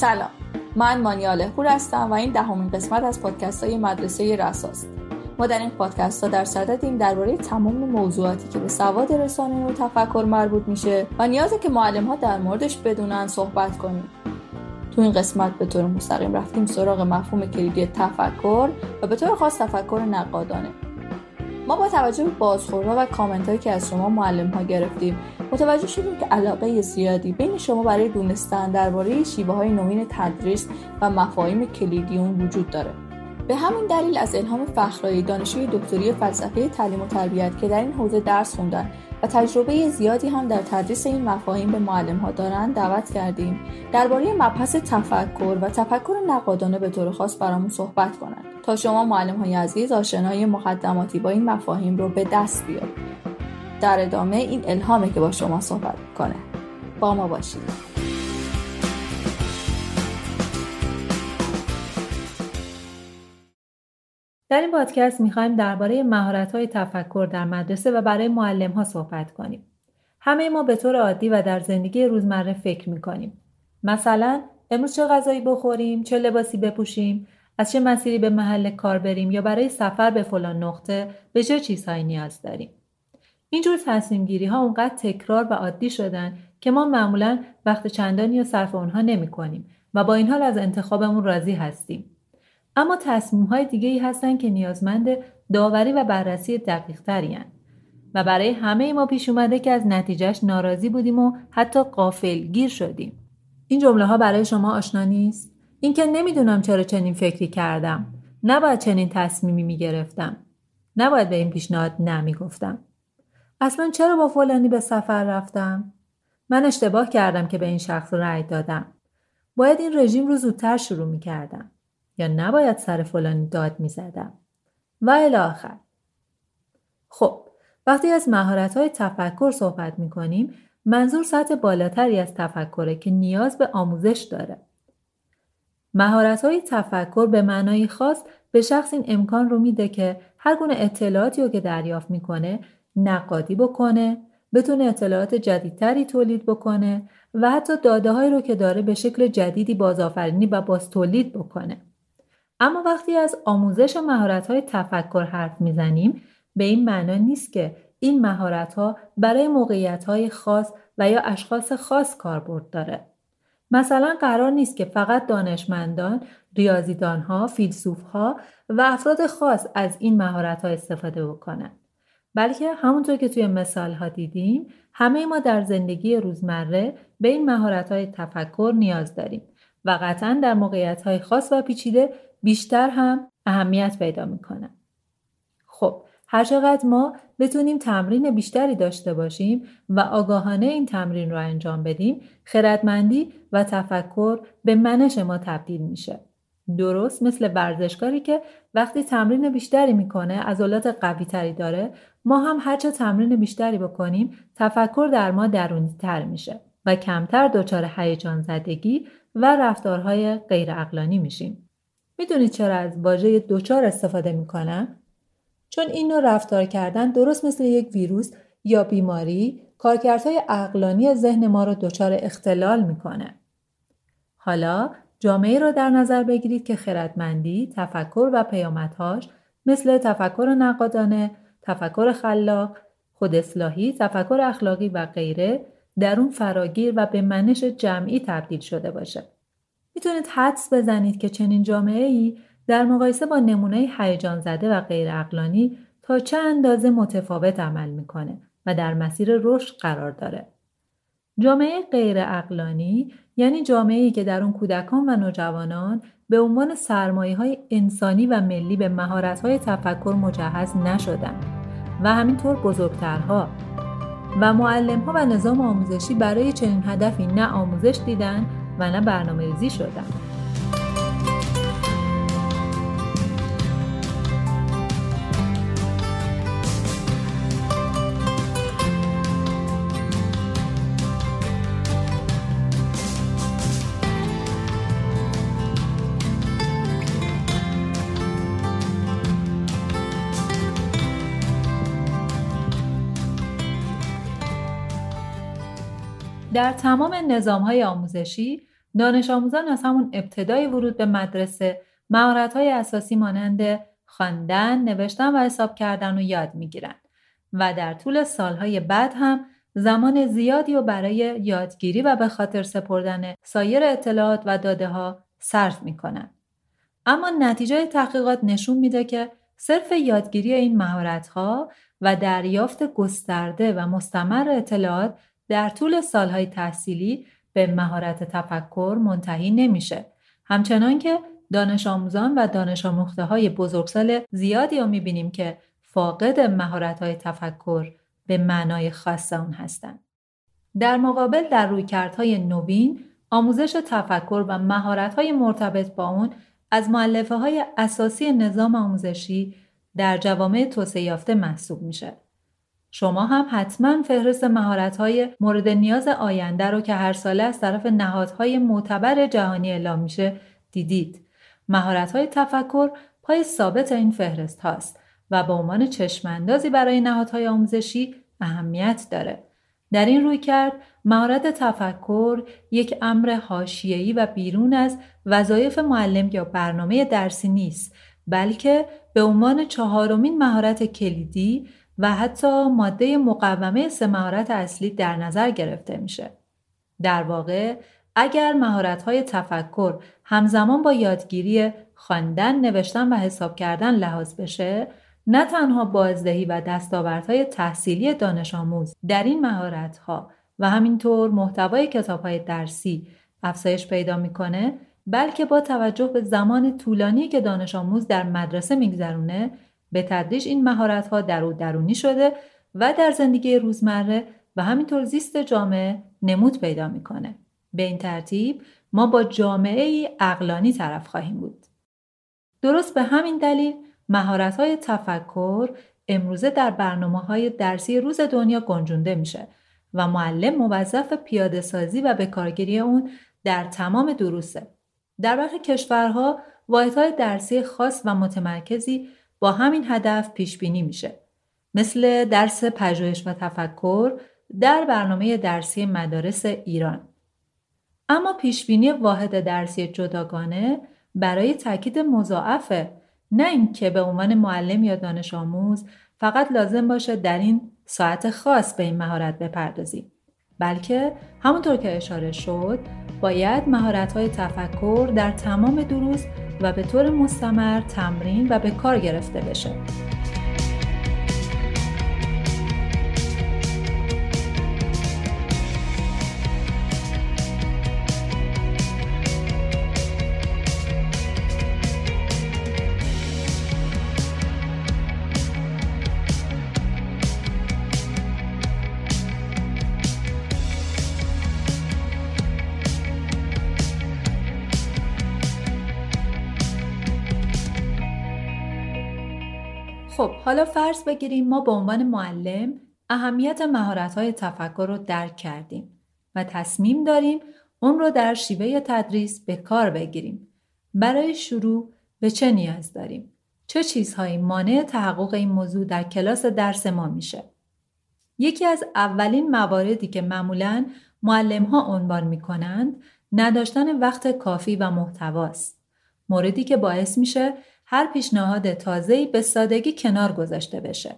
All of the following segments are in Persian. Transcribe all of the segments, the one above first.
سلام. من مانیاله هور هستم و این دهمین قسمت از پادکست های مدرسه رساست. ما در این پادکست ها در صددیم درباره تمام موضوعاتی که به سواد رسانه و تفکر مربوط میشه و نیازه که معلم ها در موردش بدونن صحبت کنیم. تو این قسمت به طور مستقیم رفتیم سراغ مفهوم کلیدی تفکر و به طور خاص تفکر نقادانه. ما با توجه به بازخوردها و کامنت هایی که از شما معلم ها گرفتیم متوجه شدیم که علاقه زیادی بین شما برای دونستن درباره شیوه های نوین تدریس و مفاهیم کلیدی اون وجود داره. به همین دلیل از الهام فخرایی دانشجوی دکتری فلسفه تعلیم و تربیت که در این حوزه درس خوندن و تجربه زیادی هم در تدریس این مفاهیم به معلم ها دارند دعوت کردیم درباره مبحث تفکر و تفکر نقادانه به طور خاص برامون صحبت کنند تا شما معلم های عزیز آشنایی مقدماتی با این مفاهیم رو به دست بیارید. در ادامه این الهامه که با شما صحبت کنه با ما باشید در این پادکست می‌خوایم درباره مهارت‌های تفکر در مدرسه و برای معلم صحبت کنیم. همه ما به طور عادی و در زندگی روزمره فکر می‌کنیم. مثلا امروز چه غذایی بخوریم، چه لباسی بپوشیم، از چه مسیری به محل کار بریم یا برای سفر به فلان نقطه به چه چیزهایی نیاز داریم. اینجور تصمیم گیری ها اونقدر تکرار و عادی شدن که ما معمولا وقت چندانی و صرف اونها نمی کنیم و با این حال از انتخابمون راضی هستیم. اما تصمیم های دیگه ای هستن که نیازمند داوری و بررسی دقیق تری و برای همه ما پیش اومده که از نتیجهش ناراضی بودیم و حتی قافل گیر شدیم. این جمله ها برای شما آشنا نیست؟ اینکه نمی‌دونم چرا چنین فکری کردم. نباید چنین تصمیمی می‌گرفتم. نباید به این پیشنهاد نمی گفتم. اصلا چرا با فلانی به سفر رفتم؟ من اشتباه کردم که به این شخص رأی دادم. باید این رژیم رو زودتر شروع می کردم. یا نباید سر فلانی داد می زدم. و الاخر. خب وقتی از مهارت های تفکر صحبت می کنیم منظور سطح بالاتری از تفکره که نیاز به آموزش داره. مهارت های تفکر به معنای خاص به شخص این امکان رو میده که هر گونه اطلاعاتی رو که دریافت می‌کنه نقادی بکنه بتونه اطلاعات جدیدتری تولید بکنه و حتی داده هایی رو که داره به شکل جدیدی بازآفرینی و باز تولید بکنه. اما وقتی از آموزش مهارت های تفکر حرف می‌زنیم به این معنا نیست که این مهارت ها برای موقعیت های خاص و یا اشخاص خاص کاربرد داره. مثلا قرار نیست که فقط دانشمندان، ریاضیدان ها، فیلسوف ها و افراد خاص از این مهارت ها استفاده بکنند. بلکه همونطور که توی مثال ها دیدیم همه ما در زندگی روزمره به این مهارت های تفکر نیاز داریم و قطعا در موقعیت های خاص و پیچیده بیشتر هم اهمیت پیدا می‌کنن. خب هر چقدر ما بتونیم تمرین بیشتری داشته باشیم و آگاهانه این تمرین رو انجام بدیم خردمندی و تفکر به منش ما تبدیل میشه. درست مثل ورزشکاری که وقتی تمرین بیشتری می‌کنه عضلات قوی تری داره ما هم هرچه تمرین بیشتری بکنیم تفکر در ما درونی تر میشه و کمتر دچار هیجان زدگی و رفتارهای غیر اقلانی میشیم. می‌دونید چرا از واژه دچار استفاده می‌کنم؟ چون این نوع رفتار کردن درست مثل یک ویروس یا بیماری کارکردهای اقلانی ذهن ما رو دچار اختلال می‌کنه. حالا جامعه را در نظر بگیرید که خردمندی، تفکر و پیامدهاش مثل تفکر نقادانه، تفکر خلاق، خود اصلاحی، تفکر اخلاقی و غیره در اون فراگیر و به منش جمعی تبدیل شده باشه. می‌تونید حدس بزنید که چنین جامعه ای در مقایسه با نمونه هیجان زده و غیر اقلانی تا چه اندازه متفاوت عمل می‌کنه و در مسیر رشد قرار داره. جامعه غیر اقلانی یعنی جامعه که در اون کودکان و نوجوانان به عنوان سرمایه های انسانی و ملی به مهارت های تفکر مجهز نشدن و همینطور بزرگترها. و معلم ها و نظام آموزشی برای چنین هدفی نه آموزش دیدن و نه برنامه ریزی شدن. در تمام نظام های آموزشی دانش آموزان از همون ابتدای ورود به مدرسه مهارت های اساسی مانند خواندن، نوشتن و حساب کردن رو یاد می‌گیرن و در طول سالهای بعد هم زمان زیادی و برای یادگیری و به خاطر سپردن سایر اطلاعات و داده ها صرف می‌کنن. اما نتیجه تحقیقات نشون میده که صرف یادگیری این مهارت ها و دریافت گسترده و مستمر اطلاعات در طول سالهای تحصیلی به مهارت تفکر منتهی نمیشه. همچنان که دانش آموزان و دانش آموخته های بزرگسال زیادی رو می‌بینیم که فاقد مهارت های تفکر به معنای خاص اون هستند. در مقابل در رویکردهای نوین آموزش تفکر و مهارت های مرتبط با اون از معلفه های اساسی نظام آموزشی در جوامع توسعه یافته محسوب میشه. شما هم حتما فهرست مهارت های مورد نیاز آینده رو که هر ساله از طرف نهادهای معتبر جهانی اعلام میشه دیدید. مهارت های تفکر پای ثابت این فهرست هاست و به عنوان چشماندازی برای نهادهای آموزشی اهمیت داره. در این روی کرد مهارت تفکر یک امر حاشیه‌ای و بیرون از وظایف معلم یا برنامه درسی نیست بلکه به عنوان چهارمین مهارت کلیدی و حتی ماده مقومه سه مهارت اصلی در نظر گرفته میشه. در واقع اگر مهارت‌های تفکر همزمان با یادگیری خواندن، نوشتن و حساب کردن لحاظ بشه، نه تنها بازدهی و دستاوردهای تحصیلی دانش آموز در این مهارت‌ها و همینطور محتوای کتاب‌های درسی افزایش پیدا می‌کنه بلکه با توجه به زمان طولانی که دانش آموز در مدرسه میگذرونه به تدریج این مهارت ها در او درونی شده و در زندگی روزمره و همینطور زیست جامعه نمود پیدا می‌کنه. به این ترتیب ما با جامعه ای اقلانی طرف خواهیم بود. درست به همین دلیل مهارت های تفکر امروزه در برنامه های درسی روز دنیا گنجونده میشه و معلم موظف پیاده سازی و بکارگیری اون در تمام دروسه. در برخی کشورها واحدهای درسی خاص و متمرکزی با همین هدف پیش بینی میشه. مثل درس پژوهش و تفکر در برنامه درسی مدارس ایران. اما پیشبینی واحد درسی جداگانه برای تاکید مضاعفه نه اینکه به عنوان معلم یا دانش آموز فقط لازم باشه در این ساعت خاص به این مهارت بپردازیم بلکه همونطور که اشاره شد باید مهارت های تفکر در تمام دروس و به طور مستمر تمرین و به کار گرفته بشه. حالا فرض بگیریم ما به عنوان معلم اهمیت مهارت‌های تفکر رو درک کردیم و تصمیم داریم اون رو در شیوه تدریس به کار بگیریم. برای شروع به چه نیاز داریم؟ چه چیزهایی مانع تحقق این موضوع در کلاس درس ما میشه؟ یکی از اولین مواردی که معمولاً معلم ها عنوان می نداشتن وقت کافی و محتواست. موردی که باعث میشه هر پیشنهاد تازه‌ای به سادگی کنار گذاشته بشه.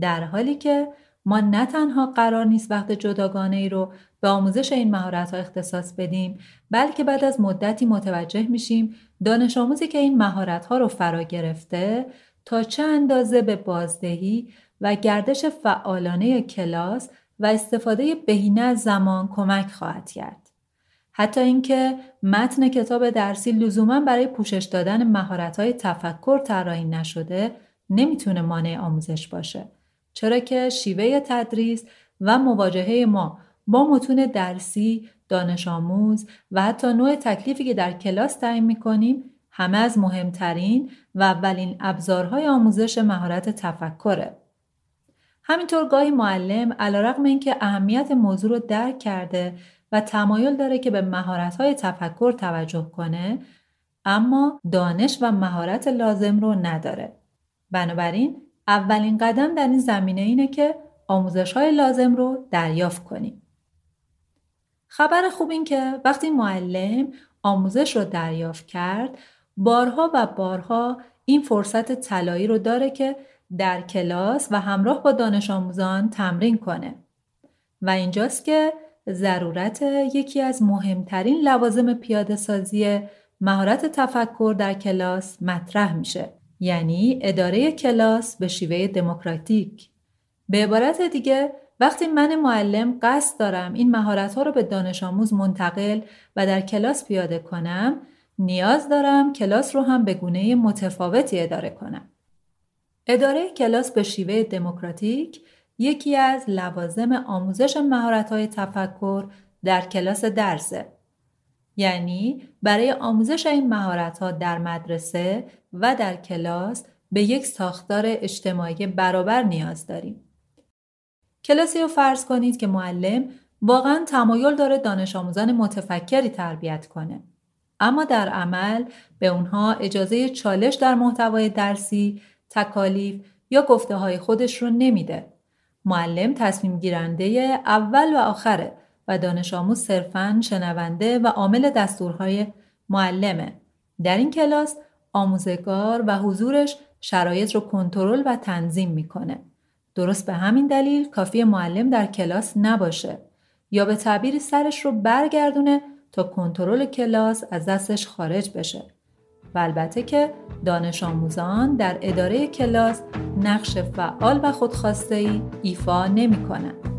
در حالی که ما نه تنها قرار نیست وقت جداگانه ای رو به آموزش این مهارت ها اختصاص بدیم بلکه بعد از مدتی متوجه میشیم دانش آموزی که این مهارت ها رو فرا گرفته تا چه اندازه به بازدهی و گردش فعالانه کلاس و استفاده بهینه زمان کمک خواهد کرد. حتی اینکه متن کتاب درسی لزوما برای پوشش دادن مهارت‌های تفکر طراحی نشده نمی‌تونه مانع آموزش باشه چرا که شیوه تدریس و مواجهه ما با متون درسی، دانش آموز و حتی نوع تکلیفی که در کلاس تعیین می‌کنیم همه از مهمترین و اولین ابزارهای آموزش مهارت تفکره. همینطور گاهی معلم علیرغم اینکه اهمیت موضوع رو درک کرده و تمایل داره که به مهارت‌های تفکر توجه کنه اما دانش و مهارت لازم رو نداره. بنابراین اولین قدم در این زمینه اینه که آموزش های لازم رو دریافت کنیم. خبر خوب این که وقتی معلم آموزش رو دریافت کرد بارها و بارها این فرصت طلایی رو داره که در کلاس و همراه با دانش آموزان تمرین کنه و اینجاست که ضرورت یکی از مهمترین لوازم پیاده سازی مهارت تفکر در کلاس مطرح میشه یعنی اداره کلاس به شیوه دموکراتیک به عبارت دیگه وقتی من معلم قصد دارم این مهارت ها رو به دانش آموز منتقل و در کلاس پیاده کنم نیاز دارم کلاس رو هم به گونه متفاوتی اداره کنم. اداره کلاس به شیوه دموکراتیک یکی از لوازم آموزش مهارت های تفکر در کلاس درسه. یعنی برای آموزش این مهارت ها در مدرسه و در کلاس به یک ساختار اجتماعی برابر نیاز داریم. کلاسی رو فرض کنید که معلم واقعا تمایل داره دانش آموزان متفکری تربیت کنه. اما در عمل به اونها اجازه چالش در محتوای درسی، تکالیف یا گفته های خودش رو نمیده. معلم تصمیم گیرنده اول و آخره و دانش آموز صرفاً شنونده و عامل دستورهای معلمه. در این کلاس آموزگار و حضورش شرایط رو کنترل و تنظیم می‌کنه. درست به همین دلیل کافی معلم در کلاس نباشه یا به تعبیر سرش رو برگردونه تا کنترل کلاس از دستش خارج بشه و البته که دانش آموزان در اداره کلاس نقش فعال و خودخواسته ای ایفا نمی کنند.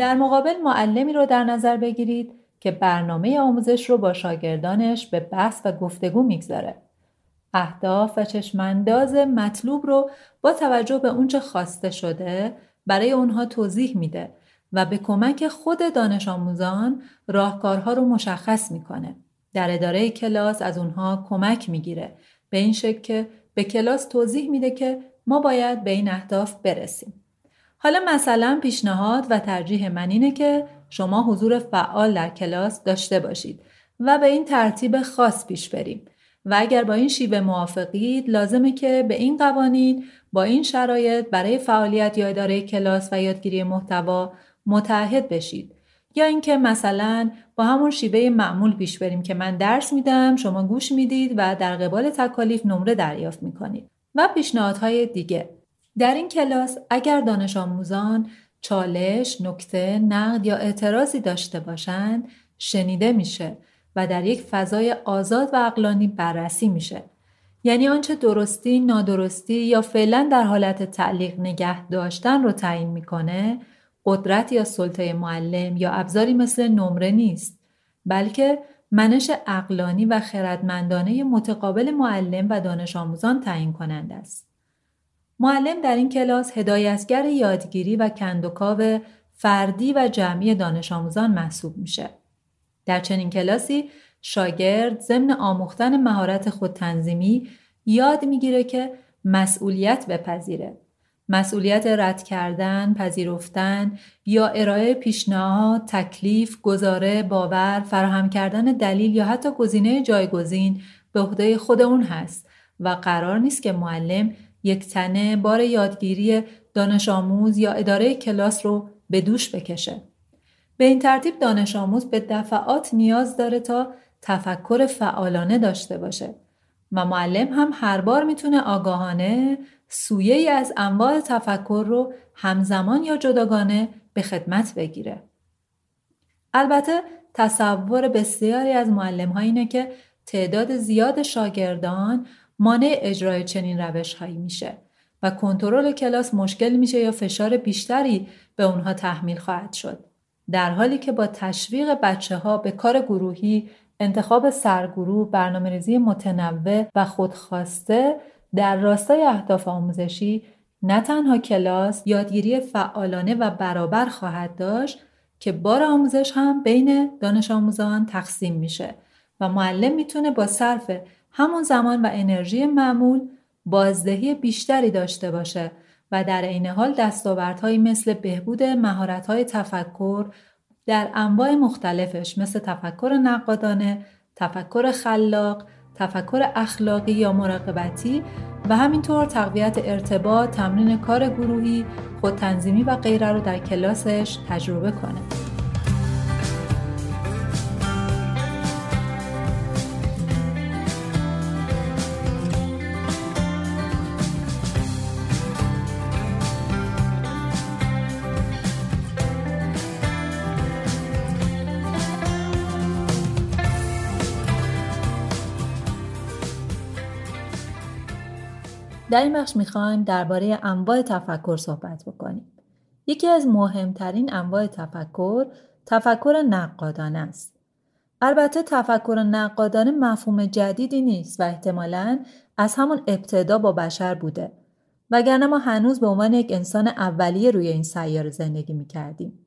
در مقابل معلمی رو در نظر بگیرید که برنامه آموزش رو با شاگردانش به بحث و گفتگو می‌گذاره. اهداف و چشمانداز مطلوب رو با توجه به اونچه خواسته شده برای اونها توضیح میده و به کمک خود دانش آموزان راهکارها رو مشخص می‌کنه. در اداره کلاس از اونها کمک می‌گیره به این شکل که به کلاس توضیح میده که ما باید به این اهداف برسیم. حالا مثلا پیشنهاد و ترجیح من اینه که شما حضور فعال در کلاس داشته باشید و به این ترتیب خاص پیش بریم. و اگر با این شیوه موافقید لازمه که به این قوانین با این شرایط برای فعالیت یا اداره کلاس و یادگیری محتوا متحد بشید. یا اینکه مثلا با همون شیوه معمول پیش بریم که من درس میدم شما گوش می‌دید و در قبال تکالیف نمره دریافت می‌کنید. و پیشنهادهای دیگه. در این کلاس اگر دانش آموزان چالش، نکته، نقد یا اعتراضی داشته باشند شنیده میشه و در یک فضای آزاد و اقلانی بررسی میشه. یعنی آنچه درستی، نادرستی یا فعلا در حالت تعلیق نگه داشتن رو تعیین می‌کنه قدرت یا سلطه معلم یا ابزاری مثل نمره نیست بلکه منش اقلانی و خردمندانه متقابل معلم و دانش آموزان تعیین کننده است. معلم در این کلاس هدایتگر یادگیری و کندوکاو فردی و جمعی دانش آموزان محسوب میشه. در چنین کلاسی شاگرد ضمن آموختن مهارت خودتنظیمی یاد می‌گیره که مسئولیت بپذیره. مسئولیت رد کردن، پذیرفتن یا ارائه پیشنهاد، تکلیف، گزاره، باور، فراهم کردن دلیل یا حتی گزینه جایگزین به عهده خود اون هست و قرار نیست که معلم یک تنه بار یادگیری دانش آموز یا اداره کلاس رو به دوش بکشه. به این ترتیب دانش آموز به دفعات نیاز داره تا تفکر فعالانه داشته باشه و معلم هم هر بار می‌تونه آگاهانه سویه از انواع تفکر رو همزمان یا جداگانه به خدمت بگیره. البته تصور بسیاری از معلم ها اینه که تعداد زیاد شاگردان مانع اجرای چنین روش هایی میشه و کنترل کلاس مشکل میشه یا فشار بیشتری به اونها تحمیل خواهد شد. در حالی که با تشویق بچه ها به کار گروهی، انتخاب سرگروه، برنامه ریزی متنوع و خودخواسته در راستای اهداف آموزشی نه تنها کلاس یادگیری فعالانه و برابر خواهد داشت که بار آموزش هم بین دانش آموزان تقسیم میشه و معلم می‌تونه با صرف همون زمان و انرژی معمول بازدهی بیشتری داشته باشه و در عین حال دستاوردهایی مثل بهبود مهارت‌های تفکر در انواع مختلفش مثل تفکر نقادانه، تفکر خلاق، تفکر اخلاقی یا مراقبتی و همینطور تقویت ارتباط، تمرین کار گروهی، خودتنظیمی و غیره رو در کلاسش تجربه کنه. در این بخش می‌خوایم درباره انواع تفکر صحبت بکنیم. یکی از مهمترین انواع تفکر تفکر نقادانه است. البته تفکر نقادانه مفهوم جدیدی نیست و احتمالا از همون ابتدا با بشر بوده. وگرنه ما هنوز به عنوان یک انسان اولیه روی این سیاره زندگی می‌کردیم.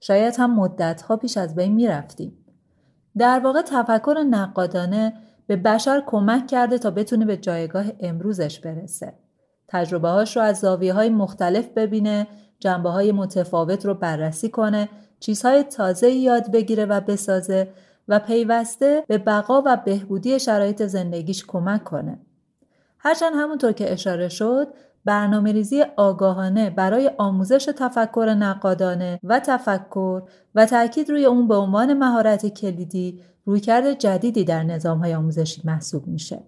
شاید هم مدتها پیش از بین می‌رفتیم. در واقع تفکر نقادانه به بشر کمک کرده تا بتونه به جایگاه امروزش برسه. تجربه هاش رو از زاویه های مختلف ببینه، جنبه های متفاوت رو بررسی کنه، چیزهای تازه یاد بگیره و بسازه و پیوسته به بقا و بهبودی شرایط زندگیش کمک کنه. هرچند همونطور که اشاره شد برنامه ریزی آگاهانه برای آموزش تفکر نقادانه و تفکر و تاکید روی اون به عنوان مهارت کلیدی رویکرد جدیدی در نظام های آموزشی محسوب میشه.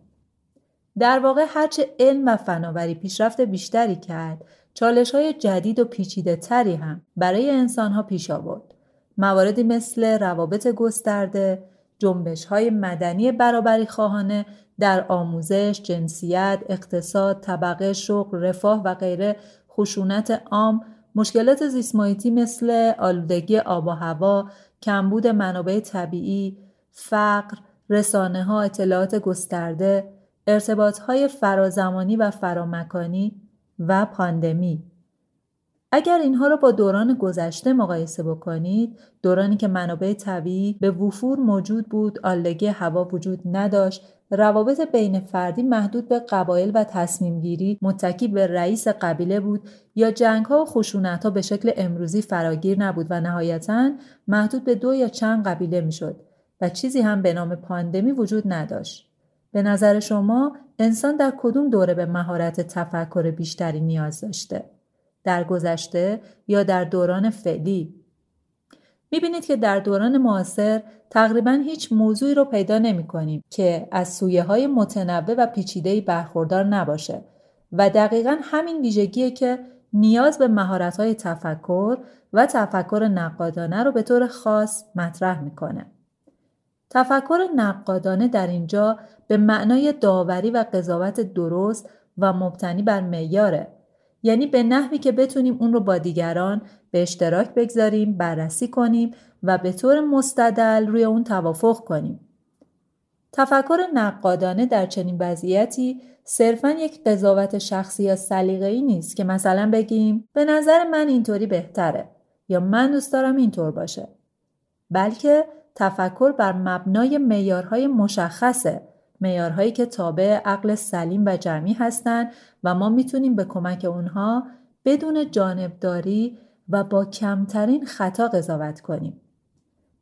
در واقع هرچه علم و فناوری پیشرفت بیشتری کرد، چالش های جدید و پیچیده تری هم برای انسان ها پیش آورد. مواردی مثل روابط گسترده، جنبش های مدنی برابری خواهانه در آموزش، جنسیت، اقتصاد، طبقه شغل، رفاه و غیره خشونت عام، مشکلات زیستمحیطی مثل آلودگی آب و هوا، کمبود منابع طبیعی، فقر، رسانه ها اطلاعات گسترده، ارتباط های فرازمانی و فرامکانی و پاندمی. اگر اینها را با دوران گذشته مقایسه بکنید، دورانی که منابع طبیعی به وفور موجود بود، آلودگی هوا وجود نداشت، روابط بین فردی محدود به قبایل و تصمیم گیری متکی به رئیس قبیله بود یا جنگ ها و خشونت ها به شکل امروزی فراگیر نبود و نهایتا محدود به دو یا چند قبیله می‌شد و چیزی هم به نام پاندمی وجود نداشت. به نظر شما انسان در کدوم دوره به مهارت تفکر بیشتری نیاز داشته؟ در گذشته یا در دوران فعلی؟ می‌بینید که در دوران معاصر تقریبا هیچ موضوعی رو پیدا نمی کنیم که از سویه های متنوع و پیچیده‌ای برخوردار نباشه و دقیقا همین ویژگیه که نیاز به مهارت های تفکر و تفکر نقادانه رو به طور خاص مطرح می‌کنه. تفکر نقادانه در اینجا به معنای داوری و قضاوت درست و مبتنی بر معیاره یعنی به نحوی که بتونیم اون رو با دیگران به اشتراک بگذاریم بررسی کنیم و به طور مستدل روی اون توافق کنیم. تفکر نقادانه در چنین وضعیتی صرفا یک قضاوت شخصی یا سلیقه‌ای نیست که مثلا بگیم به نظر من اینطوری بهتره یا من دوست دارم اینطور باشه. بلکه تفکر بر مبنای معیارهای مشخصه معیارهایی که تابع عقل سلیم و جمعی هستند و ما می‌تونیم به کمک اونها بدون جانبداری و با کمترین خطا قضاوت کنیم.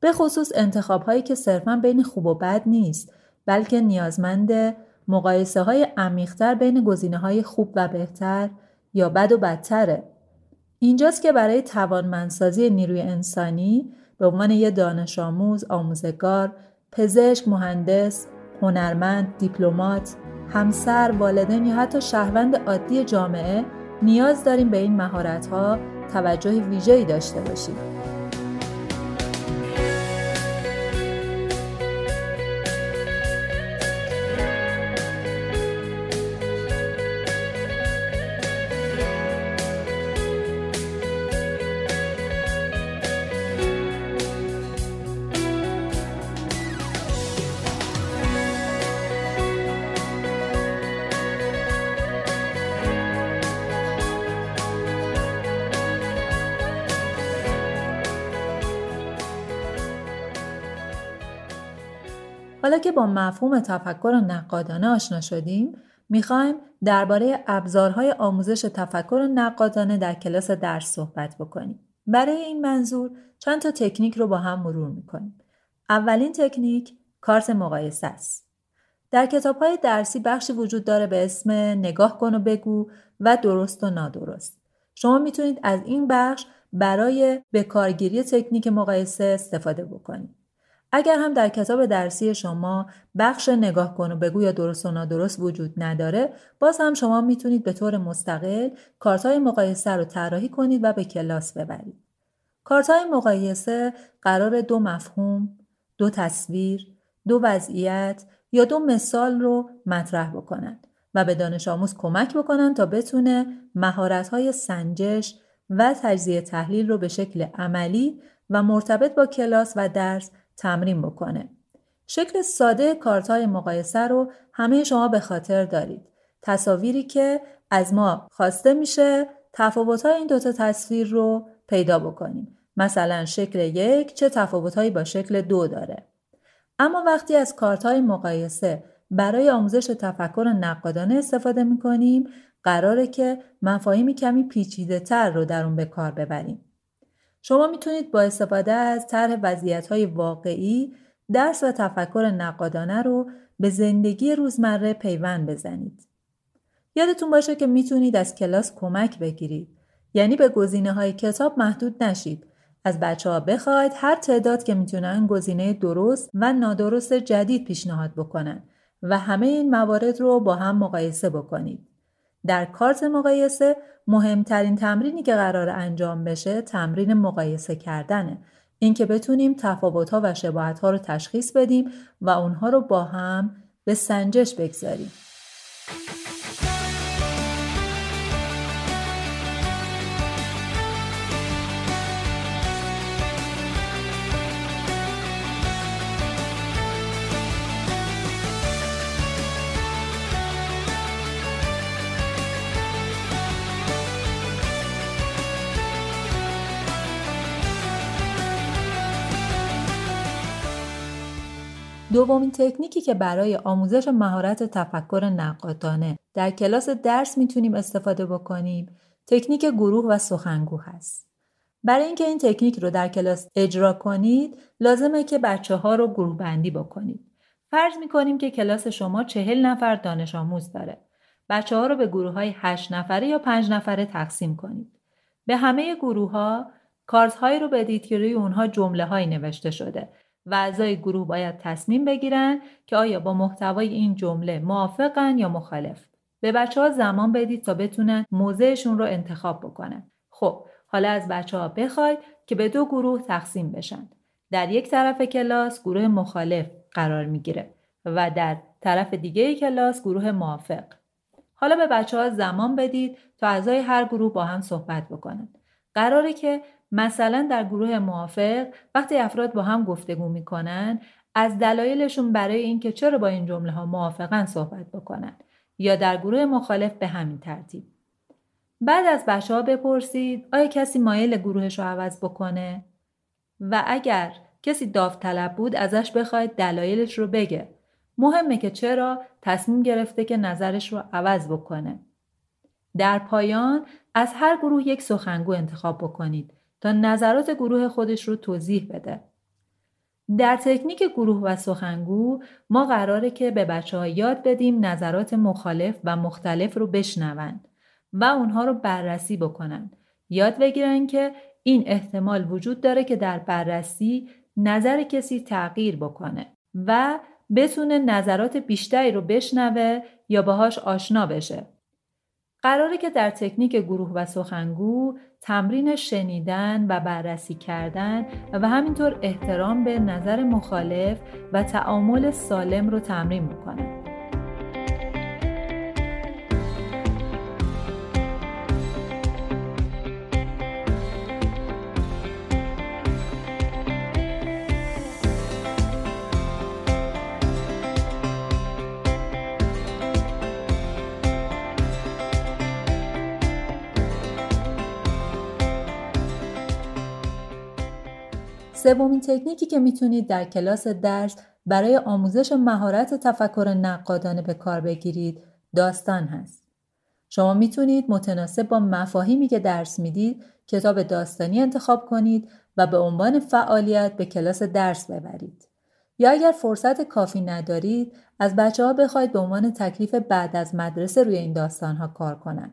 به خصوص انتخاب هایی که صرفا بین خوب و بد نیست بلکه نیازمند مقایسه های عمیقتر بین گزینه های خوب و بهتر یا بد و بدتره. اینجاست که برای توانمندسازی نیروی انسانی به عنوان یک دانش آموز، آموزگار، پزشک، مهندس، هنرمند، دیپلمات، همسر، والدین یا حتی شهروند عادی جامعه نیاز داریم به این مهارت‌ها توجه ویژه‌ای داشته باشیم. با مفهوم تفکر نقادانه آشنا شدیم می‌خوایم درباره ابزارهای آموزش تفکر نقادانه در کلاس درس صحبت بکنیم. برای این منظور چند تا تکنیک رو با هم مرور می‌کنیم. اولین تکنیک کارت مقایسه است. در کتاب های درسی بخشی وجود داره به اسم نگاه کن و بگو و درست و نادرست. شما می‌تونید از این بخش برای بکارگیری تکنیک مقایسه استفاده بکنید. اگر هم در کتاب درسی شما بخش نگاه کن و بگو یا درست و نادرست وجود نداره باز هم شما می‌تونید به طور مستقل کارتای مقایسه رو طراحی کنید و به کلاس ببرید. کارتای مقایسه قرار دو مفهوم، دو تصویر، دو وضعیت یا دو مثال رو مطرح بکنند و به دانش آموز کمک بکنن تا بتونه مهارت‌های سنجش و تجزیه تحلیل رو به شکل عملی و مرتبط با کلاس و درس تمرین بکنه. شکل ساده کارتای مقایسه رو همه شما به خاطر دارید. تصاویری که از ما خواسته میشه تفاوت‌های این دوتا تصویر رو پیدا بکنیم. مثلا شکل یک چه تفاوتهایی با شکل دو داره. اما وقتی از کارت‌های مقایسه برای آموزش تفکر نقادانه استفاده می‌کنیم قراره که مفاهیمی کمی پیچیده تر رو در اون به کار ببریم. شما می‌تونید با استفاده از طرح وضعیت واقعی درس و تفکر نقادانه رو به زندگی روزمره پیوند بزنید. یادتون باشه که می‌تونید از کلاس کمک بگیرید. یعنی به گزینه های کتاب محدود نشید. از بچه ها بخواید هر تعداد که می‌تونن گزینه درست و نادرست جدید پیشنهاد بکنن و همه این موارد رو با هم مقایسه بکنید. در کارت مقایسه مهمترین تمرینی که قرار انجام بشه تمرین مقایسه کردنه. اینکه بتونیم تفاوت‌ها و شباهت‌ها رو تشخیص بدیم و اونها رو با هم به سنجش بگذاریم. دومین تکنیکی که برای آموزش مهارت تفکر نقادانه در کلاس درس می‌تونیم استفاده بکنیم تکنیک گروه و سخنگو هست. برای اینکه این تکنیک رو در کلاس اجرا کنید لازمه که بچه ها رو گروه بندی بکنید. فرض می‌کنیم که کلاس شما چهل نفر دانش آموز داره. بچه ها رو به گروه های 8 نفره یا 5 نفره تقسیم کنید. به همه گروه ها کارت هایی رو بدید که روی اونها جمله هایی نوشته شده و اعضای گروه باید تصمیم بگیرن که آیا با محتوای این جمله موافقن یا مخالف. به بچه ها زمان بدید تا بتونن موضعشون رو انتخاب بکنن. خب حالا از بچه ها بخواید که به دو گروه تقسیم بشن. در یک طرف کلاس گروه مخالف قرار می‌گیره و در طرف دیگه کلاس گروه موافق. حالا به بچه ها زمان بدید تا اعضای هر گروه با هم صحبت بکنن. قراره که مثلا در گروه موافق وقتی افراد با هم گفتگو می‌کنن از دلایلشون برای اینکه چرا با این جمله ها موافقن صحبت بکنن یا در گروه مخالف به همین ترتیب. بعد از بچه ها بپرسید آیا کسی مایل گروهش رو عوض بکنه؟ و اگر کسی داوطلب بود ازش بخواید دلایلش رو بگه. مهمه که چرا تصمیم گرفته که نظرش رو عوض بکنه. در پایان از هر گروه یک سخنگو انتخاب بکنید. تا نظرات گروه خودش رو توضیح بده. در تکنیک گروه و سخنگو ما قراره که به بچه ها یاد بدیم نظرات مخالف و مختلف رو بشنوند و اونها رو بررسی بکنند. یاد بگیرن که این احتمال وجود داره که در بررسی نظر کسی تغییر بکنه و بتونه نظرات بیشتری رو بشنوه یا باهاش آشنا بشه. قراره که در تکنیک گروه و سخنگو تمرین شنیدن و بررسی کردن و همینطور احترام به نظر مخالف و تعامل سالم رو تمرین می‌کنن. سومین تکنیکی که می‌تونید در کلاس درس برای آموزش مهارت تفکر نقادانه به کار بگیرید داستان هست. شما می‌تونید متناسب با مفاهیمی که درس می‌دید کتاب داستانی انتخاب کنید و به عنوان فعالیت به کلاس درس ببرید. یا اگر فرصت کافی ندارید از بچه ها بخواید به عنوان تکلیف بعد از مدرسه روی این داستان ها کار کنند.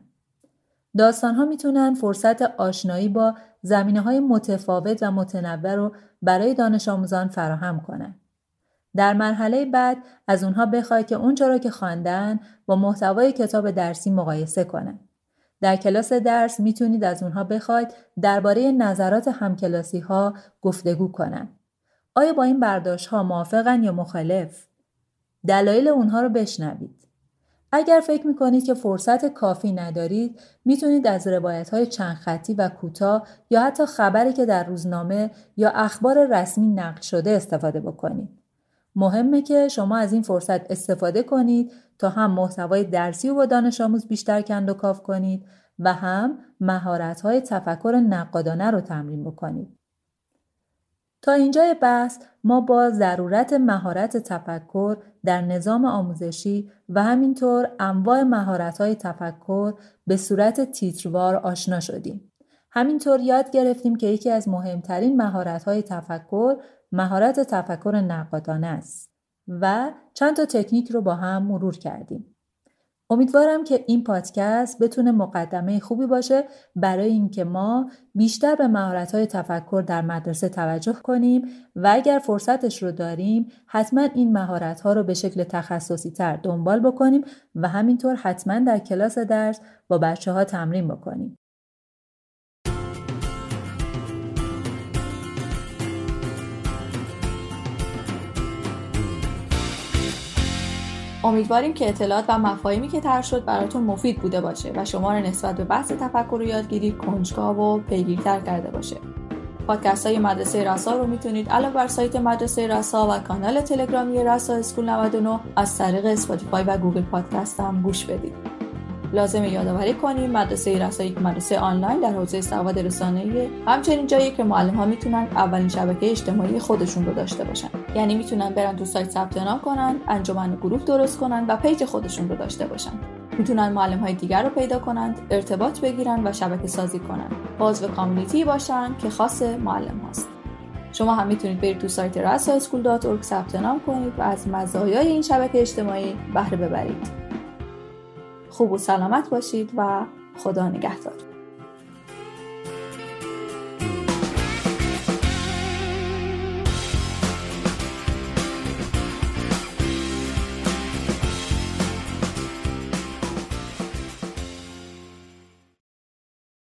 داستان ها می‌تونن فرصت آشنایی با زمینه های متفاوت و متنوع رو برای دانش آموزان فراهم کنند. در مرحله بعد از اونها بخواید که اونچه را که خواندن با محتوای کتاب درسی مقایسه کنند. در کلاس درس می‌تونید از اونها بخواید درباره نظرات همکلاسی ها گفتگو کنند. آیا با این برداشت ها موافقن یا مخالف؟ دلایل اونها رو بشنوید. اگر فکر می‌کنید که فرصت کافی ندارید می‌تونید از روایت های چند خطی و کوتاه یا حتی خبری که در روزنامه یا اخبار رسمی نقل شده استفاده بکنید. مهمه که شما از این فرصت استفاده کنید تا هم محتوای درسی و با دانش آموز بیشتر کند و کاف کنید و هم مهارت های تفکر نقادانه رو تمرین بکنید. تا اینجای بحث ما با ضرورت مهارت تفکر در نظام آموزشی و همینطور انواع مهارت های تفکر به صورت تیتروار آشنا شدیم. همینطور یاد گرفتیم که یکی از مهمترین مهارت های تفکر مهارت تفکر نقادانه است و چند تا تکنیک رو با هم مرور کردیم. امیدوارم که این پادکست بتونه مقدمه خوبی باشه برای اینکه ما بیشتر به مهارت‌های تفکر در مدرسه توجه کنیم و اگر فرصتش رو داریم حتما این مهارت‌ها رو به شکل تخصصی تر دنبال بکنیم و همینطور حتما در کلاس درس با بچه ها تمرین بکنیم. امیدواریم که اطلاعات و مفاهیمی که مطرح شد براتون مفید بوده باشه و شما رو نسبت به بحث تفکر و یادگیری کنجکاو و پیگیرتر کرده باشه. پادکست های مدرسه رسا رو می‌تونید علاوه بر سایت مدرسه رسا و کانال تلگرامی Rasa School 99 از طریق Spotify و Google Podcast هم گوش بدید. لازم یادآوری کنیم مدرسه رسا یک مدرسه آنلاین در حوزه سواد رسانه‌ای. همچنین جایی که معلم ها می‌تونن اولین شبکه اجتماعی خودشون رو داشته باشن. یعنی می‌تونن برن تو سایت ثبت نام کنن انجمن گروه درست کنن و page خودشون رو داشته باشن. می‌تونن معلم های دیگر رو پیدا کنند ارتباط بگیرن و شبکه سازی کنن. و community باشن که خاص معلم هاست. شما هم می‌تونید برید تو سایت rasaschool.org ثبت نام کنید و از مزایای این شبکه اجتماعی بهره ببرید. خوب و سلامت باشید و خدا نگهدار.